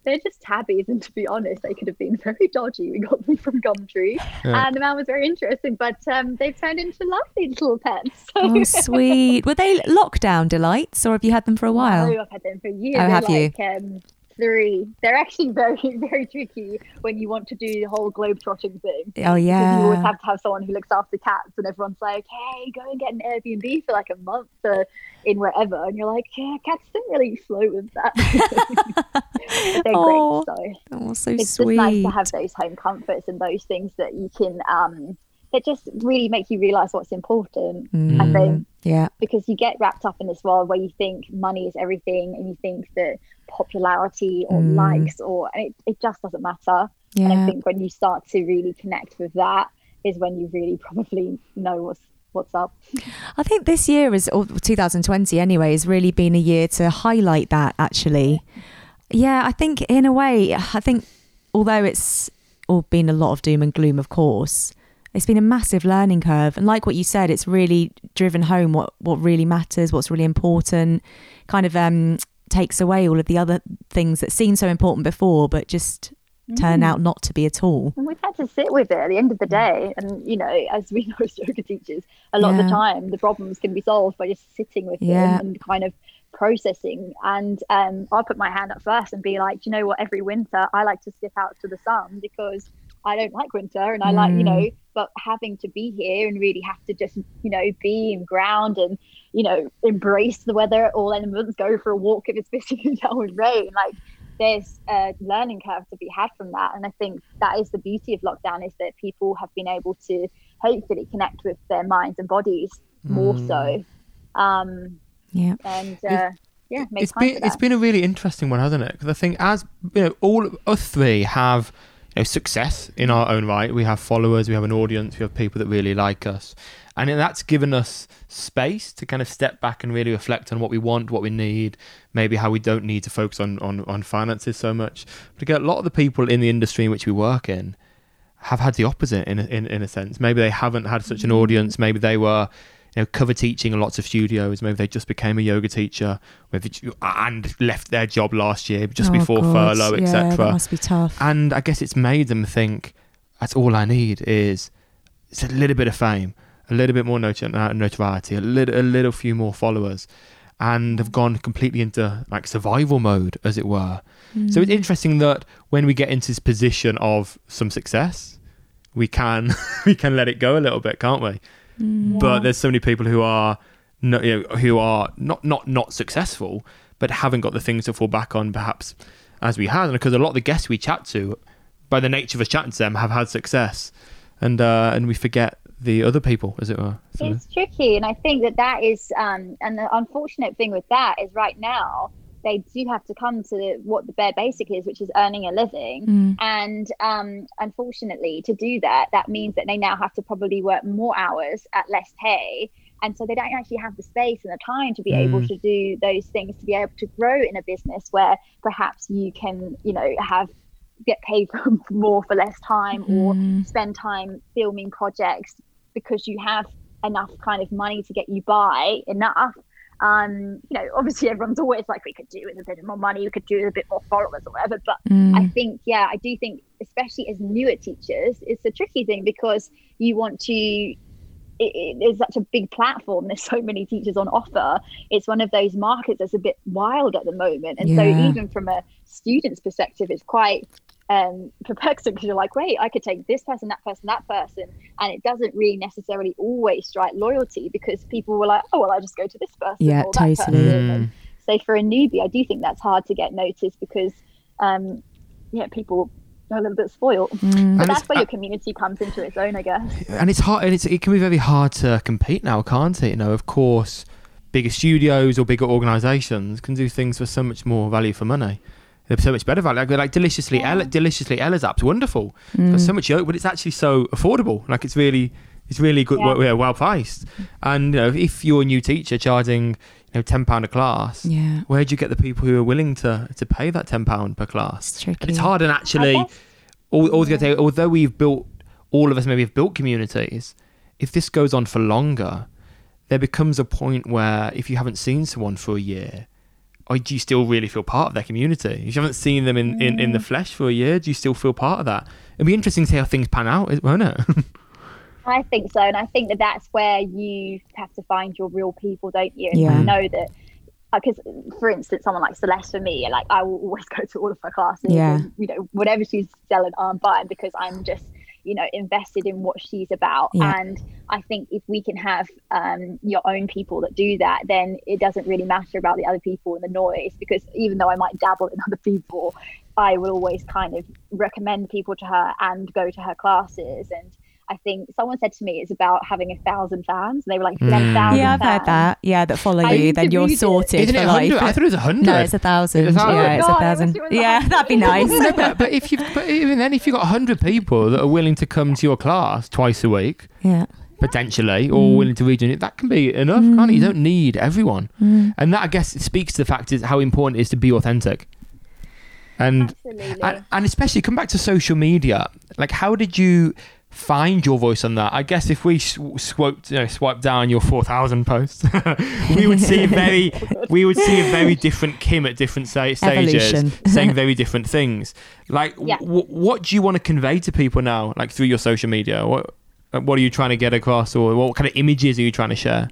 They're just tabbies [laughs] and to be honest they could have been very dodgy we got them from gumtree Yeah. and the man was very interesting but um, they've turned into lovely little pets so [laughs] oh sweet were they lockdown delights or have you had them for a while No, I've had them for years. Oh, have you? Um, three. They're actually [laughs] very, very tricky when you want to do the whole globe trotting thing. oh yeah you always have to have someone who looks after cats, and everyone's like, "Hey, go and get an Airbnb for like a month uh, in wherever," and you're like, "Yeah, cats don't really float with that." [laughs] They're Oh, great, so oh so it's sweet just nice to have those home comforts and those things that you can um that just really makes you realize what's important. I Mm, think yeah because you get wrapped up in this world where you think money is everything and you think that popularity or Mm. likes or it, it just doesn't matter and i think when you start to really connect with that is when you really [laughs] probably know what's what's up I think this year is, or 2020 anyway, has really been a year to highlight that actually. Yeah, I think in a way, I think although it's all been a lot of doom and gloom, of course, it's been a massive learning curve. And like what you said, it's really driven home what, what really matters, what's really important, kind of um, takes away all of the other things that seemed so important before, but just turn out not to be at all. And we've had to sit with it at the end of the day. And, you know, as we [laughs] know as yoga teachers, a lot of the time the problems can be solved by just sitting with Yeah. them and kind of processing. And um, I'll put my hand up first and be like, you know what? Every winter I like to skip out to the sun because I don't like winter and I like, you know, but having to be here and really have to just, you know, be in ground and, you know, embrace the weather, all elements, go for a walk if it's pissing down with rain. Like there's a learning curve to be had from that. And I think that is the beauty of lockdown is that people have been able to hopefully connect with their minds and bodies more so. Um, Yeah. and uh, yeah, make it's been it's been a really interesting one, hasn't it? Because I think as you know, all of us three have know, success in our own right. We have followers, we have an audience, we have people that really like us, and that's given us space to kind of step back and really reflect on what we want, what we need, maybe how we don't need to focus on on, on finances so much. But again, a lot of the people in the industry in which we work in have had the opposite in in, in a sense. Maybe they haven't had such an mm. audience. Maybe they were, you know, cover teaching in lots of studios. Maybe they just became a yoga teacher with and left their job last year just Oh, before God. furlough, Yeah, etc. must be tough. And I guess it's made them think that's all I need is it's a little bit of fame, a little bit more not- notoriety, a little a little few more followers, and have gone completely into like survival mode, as it were. So Mm. it's interesting that when we get into this position of some success, we can [laughs] we can let it go a little bit, can't we? But there's so many people who are no, you know, who are not not not successful, but haven't got the things to fall back on, perhaps as we had, and because a lot of the guests we chat to, by the nature of us chatting to them, have had success, and uh, and we forget the other people, as it were. So- it's tricky. And i think that that is um and the unfortunate thing with that is right now they do have to come to what the bare basic is which is earning a living Mm. and um unfortunately to do that that means that they now have to probably work more hours at less pay and so they don't actually have the space and the time to be able Mm. to do those things to be able to grow in a business where perhaps you can you know have get paid [laughs] for more for less time or Mm. spend time filming projects because you have enough kind of money to get you by enough. Um, you know, obviously everyone's always like, we could do with a bit more money, we could do with a bit more followers or whatever. But Mm. I think, yeah, I do think, especially as newer teachers, it's a tricky thing because you want to. It, it, there's such a big platform. There's so many teachers on offer. It's one of those markets that's a bit wild at the moment, and so even from a student's perspective, it's quite um, perplexing because you're like, wait, I could take this person, that person, that person, and it doesn't really necessarily always strike loyalty because people were like, oh well, I just go to this person Yeah, or that totally. person. And so for a newbie, I do think that's hard to get noticed because, um, yeah, people are a little bit spoiled. Mm. But that's it's- where your community comes into its own, I guess. and it's hard and it's, it can be very hard to compete now can't it you know of course bigger studios or bigger organizations can do things for so much more value for money they're so much better value like, like deliciously Yeah. Ella, deliciously ella's app's wonderful Mm. Got so much yoke but it's actually so affordable like it's really it's really good Yeah. well, yeah, well priced and you know if you're a new teacher charging you know 10 pound a class Yeah. where do you get the people who are willing to to pay that 10 pound per class It's tricky. and it's hard and actually all, all gonna say, although we've built all of us maybe have built communities if this goes on for longer there becomes a point where if you haven't seen someone for a year or do you still really feel part of their community if you haven't seen them in, in, in the mm. flesh for a year do you still feel part of that it'd be interesting to see how things pan out won't it [laughs] I think so, and I think that that's where you have to find your real people, don't you? And Yeah. you know that uh, because, for instance, someone like Celeste for me, like I will always [laughs] go to all of her classes. Yeah. and, you know, whatever she's selling, I'm buying because I'm just you know invested in what she's about. Yeah. And I think if we can have um, your own people that do that, then it doesn't really matter about the other people and the noise because even though I might dabble in [laughs] other people, I will always kind of recommend people to her and go to her classes and. I think someone said to me it's about having a thousand fans. And they were like, if you Mm. thousand Yeah, I've heard that. Yeah, that follow I you, then you're sorted Isn't it for 100? life. I thought it was 100 No, it's a thousand. It's a thousand? Yeah, it's Oh, a God, I thousand. it was a Yeah, hundred. that'd be nice. no, but, but if you but even then if you've got a 100 people that are willing to come to your class twice a week yeah. potentially or Mm. willing to read it that can be enough can't it? you don't need everyone Mm. and that i guess speaks to the fact is how important it is to be authentic and Absolutely. and, and especially come back to social media like how did you find your voice on that i guess if we sw- swiped you know swipe down your 4000 posts [laughs] we would see very [laughs] we would see a very different Kim at different sa- stages, [laughs] saying very different things. Like, Yeah. wh- what do you want to convey to people now, like through your social media? What uh, what are you trying to get across, or what kind of images are you trying to share?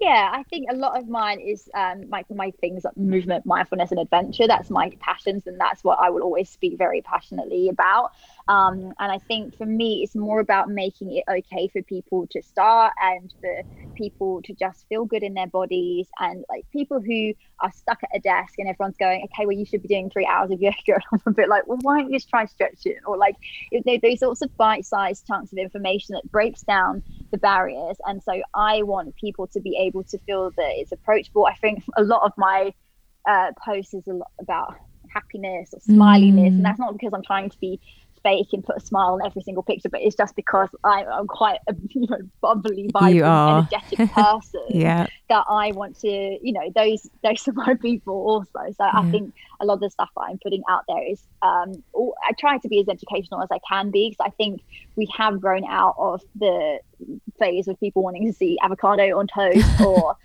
Yeah, I think a lot of mine is um, my my things like movement, mindfulness, and adventure. That's my passions, and that's what I will always speak very passionately about. Um, and I think for me, it's more about making it okay for people to start and for people to just feel good in their bodies. And like people who are stuck at a desk and everyone's going, okay, well, you should be doing three hours of yoga. [laughs] And I'm a bit like, well, why don't you just try stretching? Or like it- they- those sorts of bite sized chunks of information that breaks down the barriers. And so I want people to be able to feel that it's approachable. I think a lot of my uh, posts is a lot about happiness or smiliness, Mm. and that's not because I'm trying to be fake and put a smile on every single picture, but it's just because I, I'm quite a [laughs] you know bubbly, vibrant, energetic [laughs] person Yeah. that I want to, you know, those those are my [laughs] people also. So I think a lot of the stuff that I'm putting out there is, um, all, I try to be as educational as I can be because I think we have grown out of the phase of people wanting to see avocado on toast or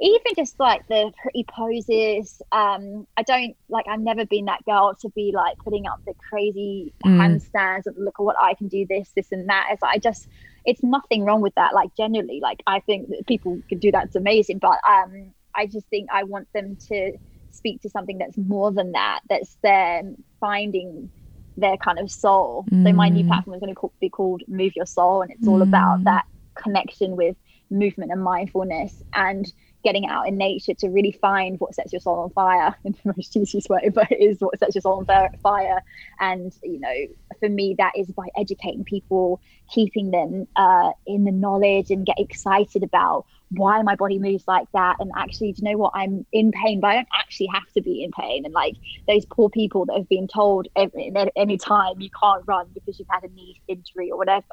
even just like the pretty poses. Um, I don't like. I've never been that girl to be like putting up the crazy Mm. handstands and look at what I can do. This, this, and that. It's like I just. It's nothing wrong with that. Like generally, like I think that people can do that. It's amazing. But um, I just think I want them to speak to something that's more than that. That's them finding their kind of soul. So my new Mm. platform is going to be called Move Your Soul, and it's all about Mm. that connection with movement and mindfulness and getting out in nature to really find what sets your soul on fire [laughs] in the most easiest way, but it is what sets your soul on fire. And, you know, for me, that is by educating people, keeping them uh, in the knowledge and get excited about why my body moves like that. And actually, do you know what? I'm in pain, but I don't actually have to be in pain. And like those poor people that have been told every, at any time you can't run because you've had a knee injury or whatever.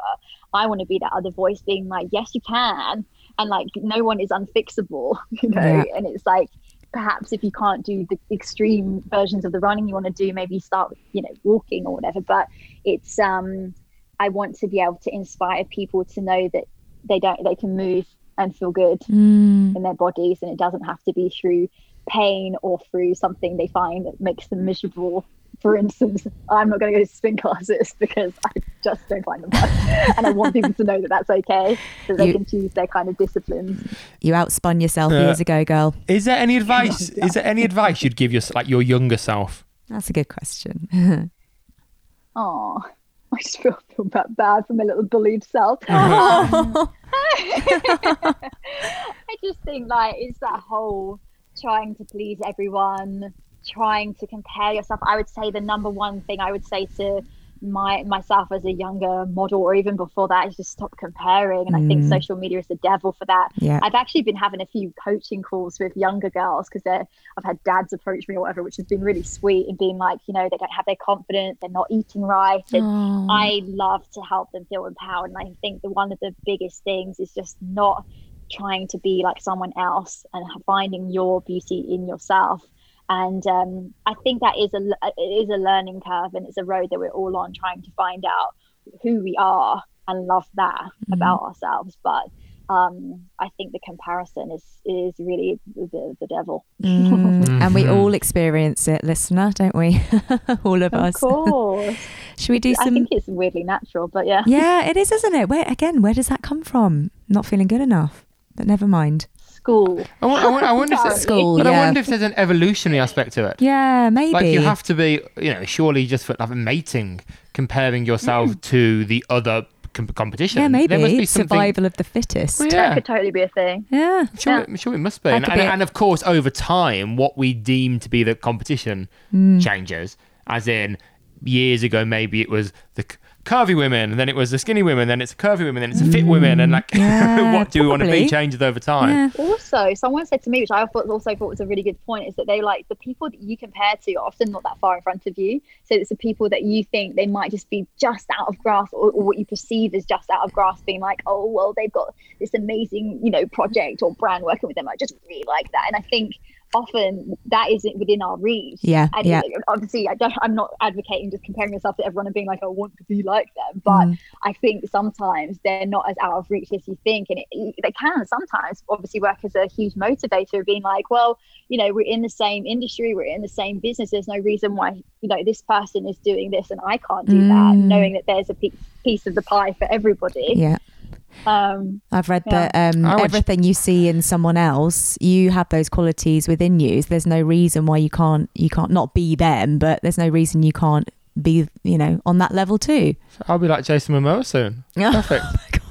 I want to be that other voice being like, yes, you can. And like, no one is unfixable, [laughs] you know? Yeah. And it's like, perhaps if you can't do the extreme versions of the running you want to do, maybe start with, you know, walking or whatever. But it's, um, I want to be able to inspire people to know that they don't, they can move and feel good Mm. in their bodies and it doesn't have to be through pain or through something they find that makes them miserable for instance i'm not going to go to spin classes because i just don't find them fun and i want people to know that that's okay so they You- can choose their kind of disciplines You outspun yourself Yeah. years ago, girl. Is there any advice? Is there any advice you'd give your like your younger self? That's a good question. [laughs] oh i just feel, feel bad, bad for my little bullied self [laughs] uh-huh. [laughs] I just think like it's that whole trying to please everyone, trying to compare yourself. I would say the number one thing I would say to my myself as a younger model or even before that is just stop comparing. And I think Mm. social media is the devil for that. yeah. I've actually been having a few coaching calls with younger girls because I've had dads approach me or whatever, which has been really sweet and being like, you know, they don't have their confidence, they're not eating right. And Oh. I love to help them feel empowered. And I think that one of the biggest things is just not trying to be like someone else and finding your beauty in yourself. And um, I think that is a it is a learning curve, and it's a road that we're all on, trying to find out who we are and love that about ourselves. But um, I think the comparison is is really the, the devil. Mm. And we Mhm. all experience it, listener, don't we? [laughs] all of, Of us. Of course, [laughs] Should we do I some? think it's weirdly natural, but yeah. Yeah, it is, isn't it? Where again? Where does that come from? Not feeling good enough. But never mind. School. I, won- I, I wonder if there's, [laughs] School, but I wonder if there's an evolutionary aspect to it. Yeah, maybe. Like you have to be, you know, surely just for like mating, comparing yourself to the other com- competition. yeah, maybe there must be something. survival of the fittest. Well, That could totally be a thing. Yeah. I'm sure, yeah. it, I'm sure it must be. And, and, be it. and of course, over time, what we deem to be the competition Mm. changes. As in, years ago, maybe it was the c- curvy women, and then it was the skinny women, then it's a curvy women, then it's a fit women, and like, [laughs] Mm. Yeah, what do we want to be changes over time. Yeah. Also, someone said to me, which I thought also thought was a really good point, is that they like the people that you compare to are often not that far in front of you. So it's the people that you think they might just be just out of grasp, or, or what you perceive as just out of grasp, being like, oh well, they've got this amazing, you know, project or brand working with them. I just really like that, and I think often that isn't within our reach. Yeah, And yeah. obviously, I don't, I'm not advocating just comparing yourself to everyone and being like, I want to be like them. But Mm. I think sometimes they're not as out of reach as you think. And it, they can sometimes obviously work as a huge motivator of being like, well, you know, we're in the same industry, we're in the same business. There's no reason why, you know, this person is doing this and I can't do that, Mm. knowing that there's a piece, piece of the pie for everybody. Yeah. Um, I've read Yeah. that um, I everything you see in someone else, you have those qualities within you. So there's no reason why you can't you can't not be them, but there's no reason you can't be you know on that level too. I'll be like Jason Momoa soon. [laughs] Perfect.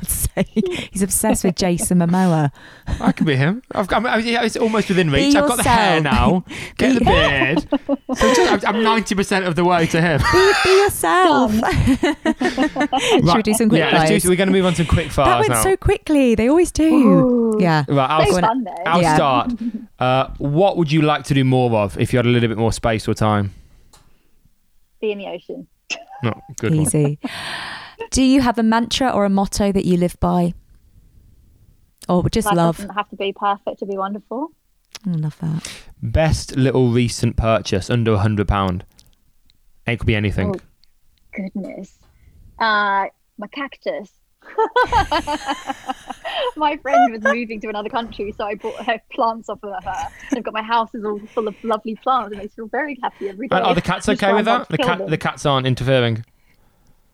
Oh, God's sake, he's obsessed with Jason Momoa. I could be him. I've got, I mean, yeah, it's almost within Be reach. I've got the hair yourself. now. Get the Be- beard. So just, I'm ninety percent of the way to him. Be, be yourself. [laughs] Should we do some quick yeah, let's do, fires? we're going to move on to quick fires That went now. so quickly. They always do. Ooh. Yeah. right, I'll, so fun. I'll Yeah. start. [laughs] Uh, what would you like to do more of if you had a little bit more space or time? Be in the ocean. No, good one. Easy. [laughs] Do you have a mantra or a motto that you live by? Or just Life love? doesn't have to be perfect to be wonderful. I love that. Best little recent purchase under a hundred pound. It could be anything. Oh. Goodness. Uh, my cactus. [laughs] my friend was moving to another country, so I bought her plants off of her. I've got my house is all full of lovely plants. and makes me feel very happy every day. And are the cats okay with that? The cat, them. the cats aren't interfering.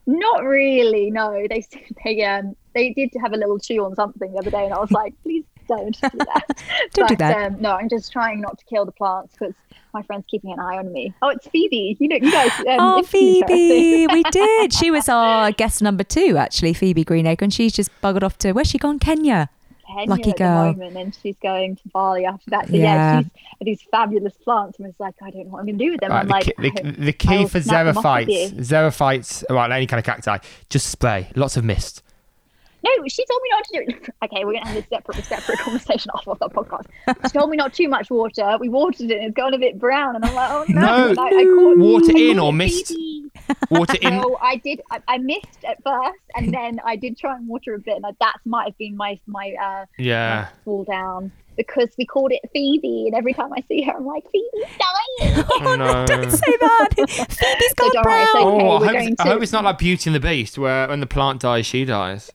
Not really. No, they [laughs] they um they did have a little chew on something the other day, and I was like, please don't do that. [laughs] Don't do that. Um, no, I'm just trying not to kill the plants because my friend's keeping an eye on me. Oh, it's Phoebe. You know, you guys. Um, Oh, interviewed her, I Phoebe, we did. She was [laughs] our guest number two, actually, Phoebe Greenacre, and she's just buggered off to where's she gone? Kenya. Kenya Lucky at girl. the moment, and she's going to Bali after that. So Yeah. yeah, she's these fabulous plants, and was like, I don't know what I'm going to do with them. Right, I'm the, like, key, the, the key for snap them off with xerophytes, xerophytes, well, any kind of cacti, just spray, lots of mist. No, she told me not to do it. [laughs] Okay, we're gonna have a separate separate conversation off of the podcast. She told me not too much water. We watered it and it's gone a bit brown, and I'm like, oh no. No, And I, I caught, water I in or it mist? Water in. No, I did. I, I missed at first, and then I did try and water a bit, and that might have been my my uh Yeah. fall down because we called it Phoebe, and every time I see her, I'm like, Phoebe's dying. Oh, no. [laughs] Don't say that. [laughs] Phoebe's So gone don't worry, brown. okay. Oh, I hope, going it's, I hope it's not like Beauty and the Beast, where when the plant dies, she dies.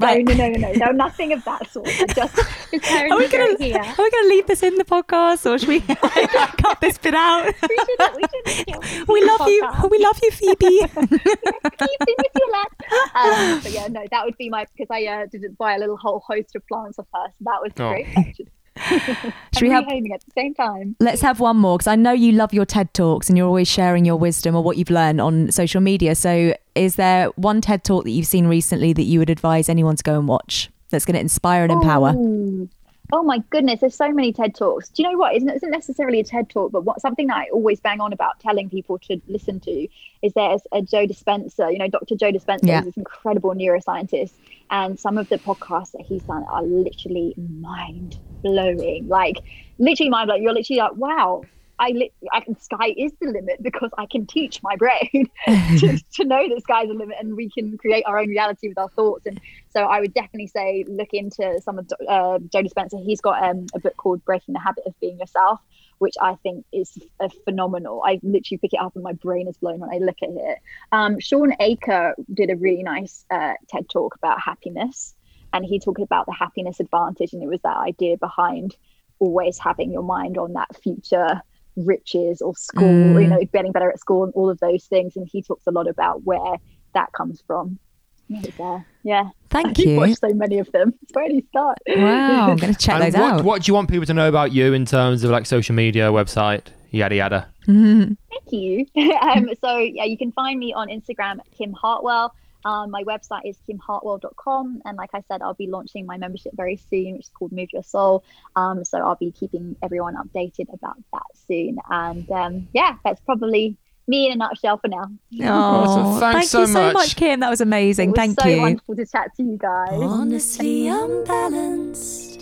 Right. No, no, no, no, no, no, nothing of that sort. Just, [laughs] just Are we gonna are we gonna leave this in the podcast or should we [laughs] [laughs] cut this bit out? We shouldn't, we shouldn't kill We the love you. We love you, Phoebe. Keep it with you, lad. Um, but yeah, no, that would be my because I uh, did buy a little whole host of plants off her, so that was Oh. great. [laughs] Should we have at the same time. Let's have one more because I know you love your TED Talks and you're always sharing your wisdom or what you've learned on social media. So, is there one TED Talk that you've seen recently that you would advise anyone to go and watch that's going to inspire and empower? Ooh. Oh my goodness, there's so many TED talks. Do you know what? Isn't isn't necessarily a TED talk, but what something that I always bang on about telling people to listen to is there's a Joe Dispenza. You know, Dr. Joe Dispenza Yeah. is this incredible neuroscientist, and some of the podcasts that he's done are literally mind blowing. Like literally mind blowing. You're literally like, wow. I, li- I can sky is the limit because I can teach my brain [laughs] to, [laughs] to know that sky's the limit and we can create our own reality with our thoughts and so I would definitely say look into some of uh, Joe Dispenza. He's got um, a book called Breaking the Habit of Being Yourself, which I think is a phenomenal. I literally pick it up and my brain is blown when I look at it. Um, Shawn Achor did a really nice uh, TED talk about happiness, and he talked about the happiness advantage, and it was that idea behind always having your mind on that future riches or school, Mm. you know, getting better at school and all of those things. And he talks a lot about where that comes from. It's, uh, yeah. Thank You've you. watched so many of them. Where do you start? Wow, I'm going to check And those what, out. what do you want people to know about you in terms of like social media, website, yada yada? Mhm. Thank you. [laughs] um, so yeah, you can find me on Instagram Kim Hartwell. Um, my website is kimhartwell.com. And like I said, I'll be launching my membership very soon, which is called Move Your Soul. Um, so I'll be keeping everyone updated about that soon. And um, yeah, that's probably me in a nutshell for now. Oh, Thanks thank so you so much. much, Kim. That was amazing. Thank you. It was Thank so you. wonderful to chat to you guys. Honestly unbalanced.